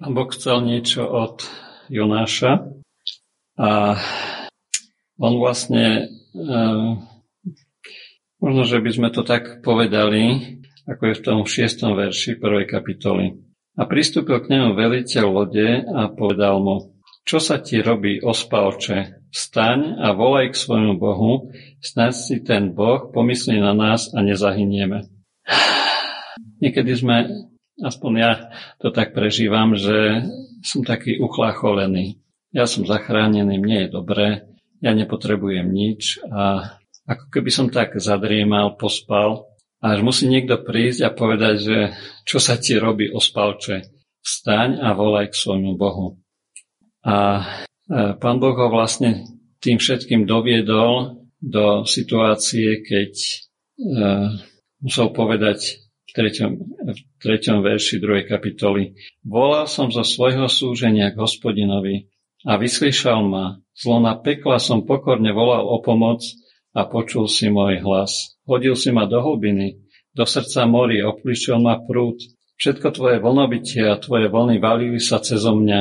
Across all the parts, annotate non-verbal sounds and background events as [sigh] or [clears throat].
Pán Boh chcel niečo od Jonáša a on vlastne, uh, možno, že by sme to tak povedali, ako je v tom šiestom verši prvej kapitoly. A pristúpil k nemu veliteľ lode a povedal mu, čo sa ti robí, ospalče? Vstaň a volaj k svojmu Bohu, snáď si ten Boh pomyslí na nás a nezahynieme. [sighs] Niekedy sme aspoň ja to tak prežívam, že som taký uchlácholený. Ja som zachránený, mne je dobré, ja nepotrebujem nič a ako keby som tak zadriemal, pospal až musí niekto prísť a povedať, že čo sa ti robí ospalče, vstaň a volaj k svojmu Bohu. A e, pán Boh ho vlastne tým všetkým doviedol do situácie, keď uh, musel povedať v treťom, v treťom verši druhej kapitoly. Volal som zo svojho súženia k hospodinovi a vyslyšal ma. Zlo na pekla som pokorne volal o pomoc a počul si môj hlas. Hodil si ma do hlbiny, do srdca mori, opličil ma prúd. Všetko tvoje vlnobytie a tvoje vlny valili sa cezo mňa.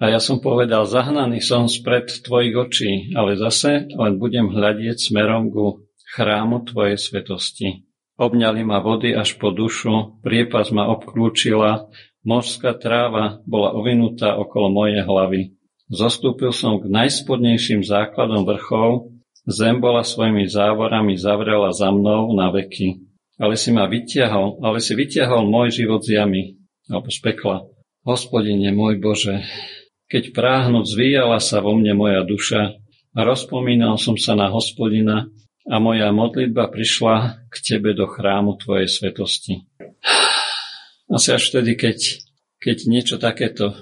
A ja som povedal, zahnaný som spred tvojich očí, ale zase len budem hľadieť smerom ku chrámu tvojej svetosti. Obňali ma vody až po dušu, priepas ma obklúčila, morská tráva bola ovinutá okolo mojej hlavy. Zostúpil som k najspodnejším základom vrchov, zem bola svojimi závorami zavrela za mnou na veky. Ale si ma vytiahol, ale si vytiahol môj život z jamy, alebo z pekla. Hospodine môj Bože, keď práhnuť zvíjala sa vo mne moja duša a rozpomínal som sa na hospodina, a moja modlitba prišla k Tebe do chrámu Tvojej svetosti. Asi až vtedy, keď, keď niečo takéto e,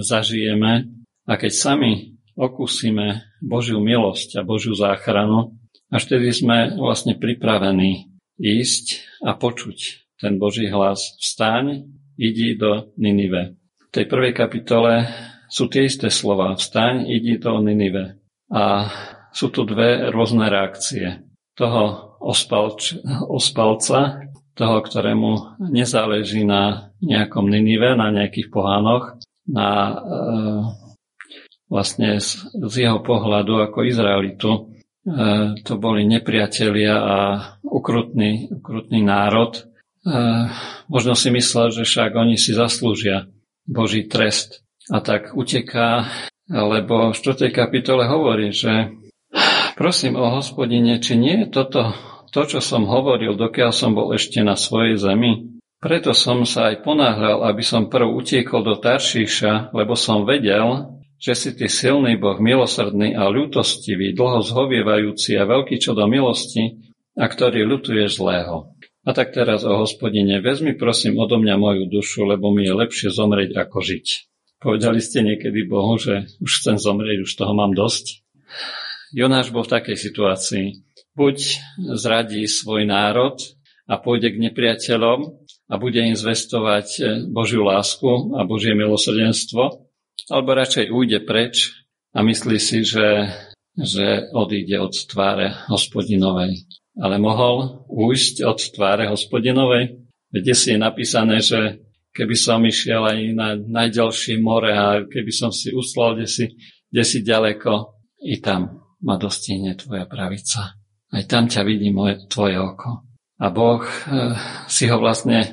zažijeme a keď sami okúsime Božiu milosť a Božiu záchranu, až vtedy sme vlastne pripravení ísť a počuť ten Boží hlas. Vstaň, idi do Ninive. V tej prvej kapitole sú tie isté slova. Vstaň, idi do Ninive. A sú tu dve rôzne reakcie. Toho ospalč, ospalca, toho, ktorému nezáleží na nejakom Ninive, na nejakých pohánoch, na e, vlastne z, z jeho pohľadu ako Izraelitu, e, to boli nepriatelia a ukrutný, ukrutný národ. E, možno si myslel, že však oni si zaslúžia Boží trest. A tak uteká, lebo v 4. kapitole hovorí, že Prosím o hospodine, či nie je toto to, čo som hovoril, dokiaľ som bol ešte na svojej zemi? Preto som sa aj ponáhľal, aby som prv utiekol do Taršíša, lebo som vedel, že si ty silný Boh, milosrdný a ľútostivý, dlho zhovievajúci a veľký čo do milosti, a ktorý ľutuješ zlého. A tak teraz o hospodine, vezmi prosím odo mňa moju dušu, lebo mi je lepšie zomrieť ako žiť. Povedali ste niekedy Bohu, že už chcem zomrieť, už toho mám dosť? Jonáš bol v takej situácii. Buď zradí svoj národ a pôjde k nepriateľom a bude im zvestovať e, Božiu lásku a Božie milosrdenstvo, alebo radšej ujde preč a myslí si, že, že odíde od tváre hospodinovej. Ale mohol ujsť od tváre hospodinovej? Kde si je napísané, že keby som išiel aj na najďalšie more a keby som si uslal kde si, kde si ďaleko, i tam ma dostihne tvoja pravica. Aj tam ťa vidí moje, tvoje oko. A Boh e, si ho vlastne e,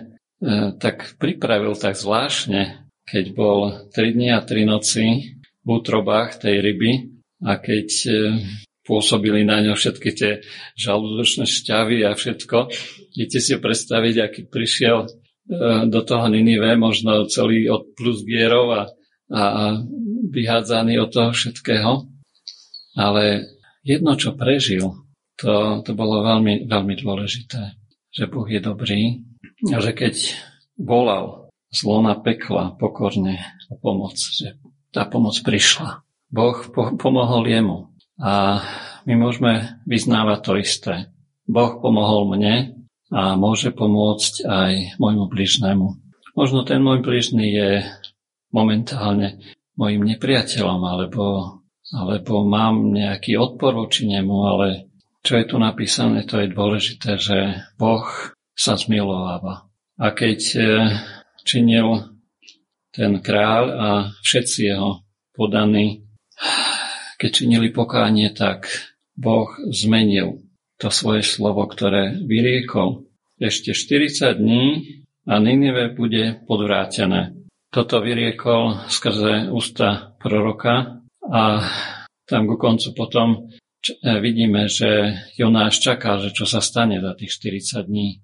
tak pripravil tak zvláštne, keď bol 3 dni a 3 noci v útrobách tej ryby a keď e, pôsobili na ňo všetky tie žalúdočné šťavy a všetko. Viete si predstaviť, aký prišiel e, do toho Ninive, možno celý od plus gierov a, a, a vyhádzaný od toho všetkého. Ale jedno, čo prežil, to, to bolo veľmi, veľmi dôležité. Že Boh je dobrý a že keď volal zlo na pekla pokorne o pomoc, že tá pomoc prišla. Boh po- pomohol jemu. A my môžeme vyznávať to isté. Boh pomohol mne a môže pomôcť aj môjmu bližnému. Možno ten môj bližný je momentálne mojim nepriateľom alebo alebo mám nejaký odpor voči nemu, ale čo je tu napísané, to je dôležité, že Boh sa zmilováva. A keď e, činil ten kráľ a všetci jeho podaní, keď činili pokánie, tak Boh zmenil to svoje slovo, ktoré vyriekol. Ešte 40 dní a Ninive bude podvrátené. Toto vyriekol skrze ústa proroka a tam ku koncu potom vidíme, že Jonáš čakal, že čo sa stane za tých 40 dní.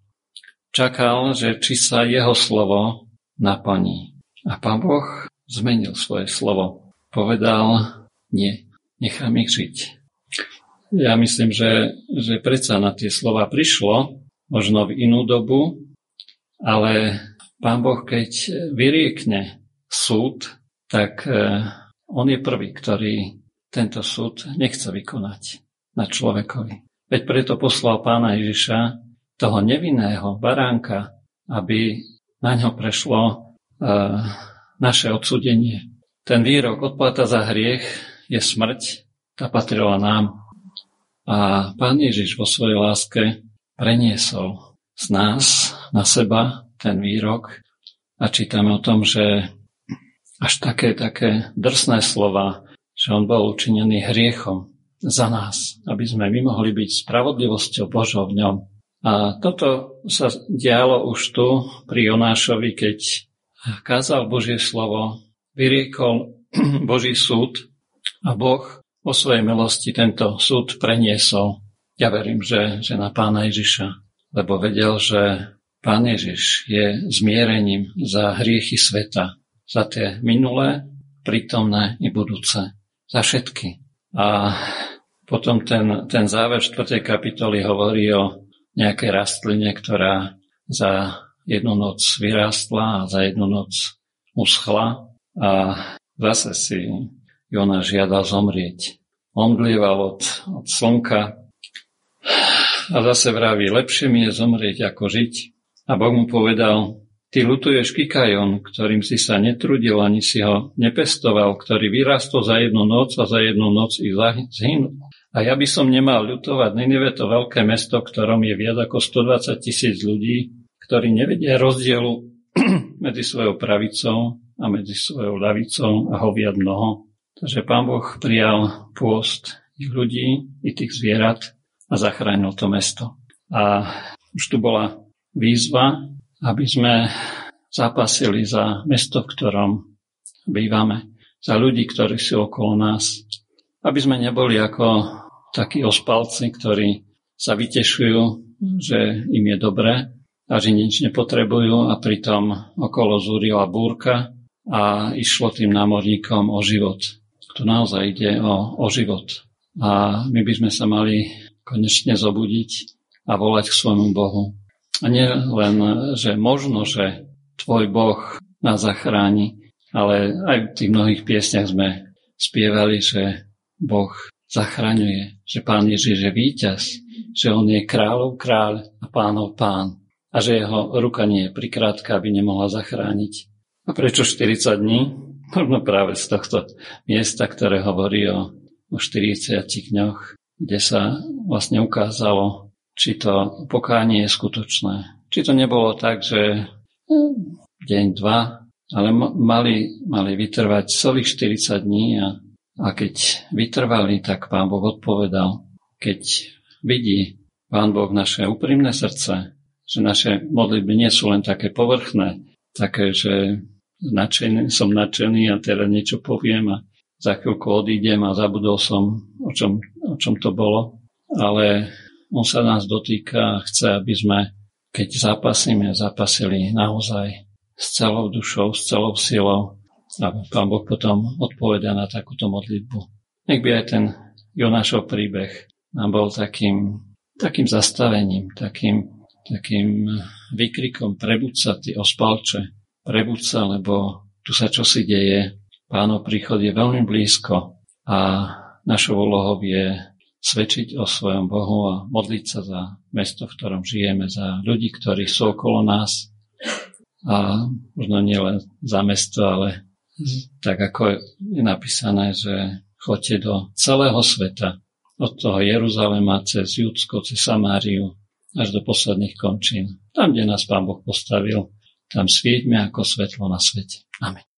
Čakal, že či sa jeho slovo naplní. A pán Boh zmenil svoje slovo. Povedal, nie, nechám ich žiť. Ja myslím, že, že predsa na tie slova prišlo, možno v inú dobu, ale pán Boh, keď vyriekne súd, tak e, on je prvý, ktorý tento súd nechce vykonať na človekovi. Veď preto poslal pána Ježiša, toho nevinného baránka, aby na ňo prešlo naše odsudenie. Ten výrok odplata za hriech je smrť, tá patrila nám. A Pán Ježiš vo svojej láske preniesol z nás na seba ten výrok a čítame o tom, že až také, také drsné slova, že on bol učinený hriechom za nás, aby sme my mohli byť spravodlivosťou Božou v ňom. A toto sa dialo už tu pri Jonášovi, keď kázal Božie slovo, vyriekol [clears throat] Boží súd a Boh vo svojej milosti tento súd preniesol. Ja verím, že, že na pána Ježiša, lebo vedel, že pán Ježiš je zmierením za hriechy sveta, za tie minulé, prítomné i budúce, za všetky. A potom ten, ten záver 4. kapitoly hovorí o nejakej rastline, ktorá za jednu noc vyrástla a za jednu noc uschla a zase si Jona žiadal zomrieť. Omdlieval od, od slnka a zase vraví, lepšie mi je zomrieť ako žiť. A Boh mu povedal, ty lutuješ Kikajon, ktorým si sa netrudil ani si ho nepestoval, ktorý vyrastol za jednu noc a za jednu noc i zhynul. A ja by som nemal ľutovať Ninive to veľké mesto, ktorom je viac ako 120 tisíc ľudí, ktorí nevedia rozdielu [clears throat] medzi svojou pravicou a medzi svojou ľavicou a hovia mnoho. Takže pán Boh prijal pôst ich ľudí i tých zvierat a zachránil to mesto. A už tu bola výzva, aby sme zapasili za mesto, v ktorom bývame, za ľudí, ktorí sú okolo nás, aby sme neboli ako takí ospalci, ktorí sa vytešujú, že im je dobre a že nič nepotrebujú a pritom okolo zúrila búrka a išlo tým námorníkom o život. To naozaj ide o, o život. A my by sme sa mali konečne zobudiť a volať k svojmu Bohu. A nie len, že možno, že tvoj Boh nás zachráni, ale aj v tých mnohých piesňach sme spievali, že Boh zachraňuje, že Pán Ježiš je víťaz, že On je kráľov kráľ a pánov pán a že jeho ruka nie je prikrátka, aby nemohla zachrániť. A prečo 40 dní? Možno práve z tohto miesta, ktoré hovorí o, o 40 dňoch, kde sa vlastne ukázalo, či to pokánie je skutočné. Či to nebolo tak, že hm, deň, dva, ale mali, mali vytrvať celých 40 dní a, a keď vytrvali, tak pán Boh odpovedal. Keď vidí pán Boh naše úprimné srdce, že naše modlitby nie sú len také povrchné, také, že nadšený, som nadšený a teraz niečo poviem a za chvíľku odídem a zabudol som, o čom, o čom to bolo. Ale on sa nás dotýka a chce, aby sme, keď zapasíme, zapasili naozaj s celou dušou, s celou silou. A Pán Boh potom odpoveda na takúto modlitbu. Nech by aj ten Jonášov príbeh nám bol takým, takým zastavením, takým takým výkrikom prebud sa, ty ospalče, prebud sa, lebo tu sa čosi deje. Pánov príchod je veľmi blízko a našou úlohou je svedčiť o svojom Bohu a modliť sa za mesto, v ktorom žijeme, za ľudí, ktorí sú okolo nás. A možno nie len za mesto, ale tak ako je napísané, že chodte do celého sveta, od toho Jeruzalema cez Judsko, cez Samáriu, až do posledných končín. Tam, kde nás Pán Boh postavil, tam svieťme ako svetlo na svete. Amen.